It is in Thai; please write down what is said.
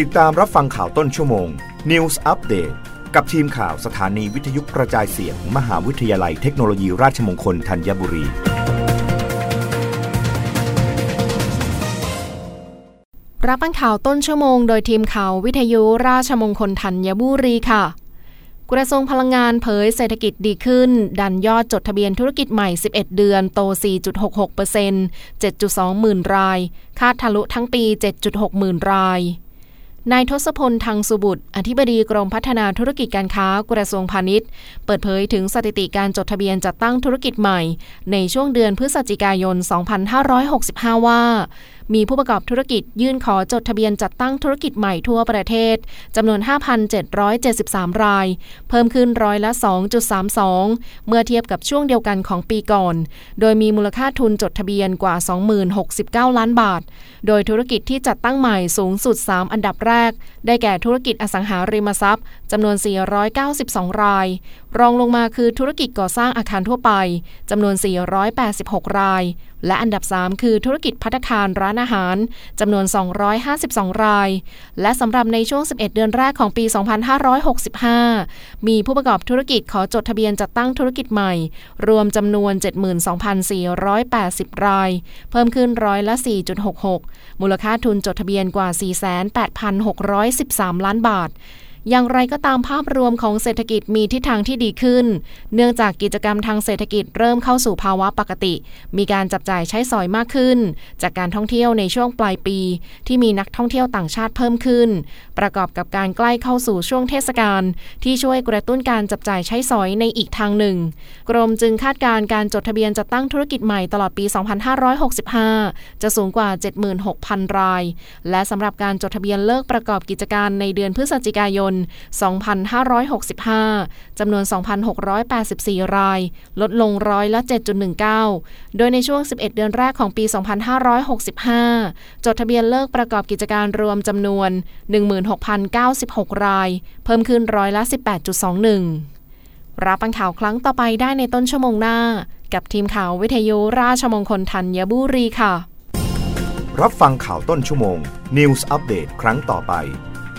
ติดตามรับฟังข่าวต้นชั่วโมง News Update กับทีมข่าวสถานีวิทยุกระจายเสียงมมหาวิทยาลัยเทคโนโลยีราชมงคลธัญบุรี รับฟังข่าวต้นชั่วโมงโดยทีมข่าววิทยุราชมงคลธัญบุรีค่ะ กระทรวงพลังงานเผยเศรษฐกิจดีขึ้น ดันยอดจดทะเบียนธุรกิจใหม่ 11 เดือนโต 4.66% 7.2 หมื่นราย คาดทะลุทั้งปี 7.6 หมื่นราย นายทศพลทางสุบุตร อธิบดีกรมพัฒนาธุรกิจการค้ากระทรวงพาณิชย์ เปิดเผยถึงสถิติการจดทะเบียนจัดตั้งธุรกิจใหม่ ในช่วงเดือนพฤศจิกายน 2565 ว่ามีผู้ประกอบธุรกิจยื่นขอจดทะเบียนจัดตั้งธุรกิจใหม่ทั่วประเทศจำนวน 5,773 ราย เพิ่มขึ้นร้อยละ 2.32 เมื่อเทียบกับช่วงเดียวกันของปีก่อน โดยมีมูลค่าทุนจดทะเบียนกว่า 2069 ล้านบาท โดยธุรกิจที่จัดตั้งใหม่สูงสุด 3 อันดับแรก ได้แก่ธุรกิจอสังหาริมทรัพย์จำนวน 492 ราย รองลงมาคือธุรกิจก่อสร้างอาคารทั่วไปจำนวน 486 ราย และอันดับ 3 คือธุรกิจพัตคารร้านอาหารจำนวน 252 ราย และสำหรับในช่วง 11 เดือนแรกของปี 2565 มีผู้ประกอบธุรกิจขอจดทะเบียนจัดตั้งธุรกิจใหม่ รวมจำนวน 72,480 ราย เพิ่มขึ้นร้อยละ 4.66 มูลค่าทุนจดทะเบียนกว่า 48,613 ล้านบาท อย่างไรก็ตามภาพรวมของเศรษฐกิจมีทิศทางที่ดีขึ้น เนื่องจากกิจกรรมทางเศรษฐกิจเริ่มเข้าสู่ภาวะปกติ มีการจับจ่ายใช้สอยมากขึ้น จากการท่องเที่ยวในช่วงปลายปี ที่มีนักท่องเที่ยวต่างชาติเพิ่มขึ้น ประกอบกับการใกล้เข้าสู่ช่วงเทศกาลที่ช่วยกระตุ้นการจับจ่ายใช้สอยในอีกทางหนึ่ง กรมจึงคาดการการจดทะเบียนจัดตั้งธุรกิจใหม่ตลอดปี 2565 จะสูงกว่า 76,000 ราย และสำหรับการจดทะเบียนเลิกประกอบกิจการในเดือนพฤศจิกายนน 2,565 จำนวน 2,684 ราย ลดลงร้อยละ 7.19 โดยในช่วง 11 เดือนแรกของปี 2,565 จดทะเบียนเลิกประกอบกิจการรวมจำนวน 16,096 ราย เพิ่มขึ้นร้อยละ 18.21 รับฟังข่าวครั้งต่อไปได้ในต้นชั่วโมงหน้า กับทีมข่าววิทยุราชมงคลธัญบุรีค่ะ รับฟังข่าวต้นชั่วโมง News อัปเดตครั้งต่อไป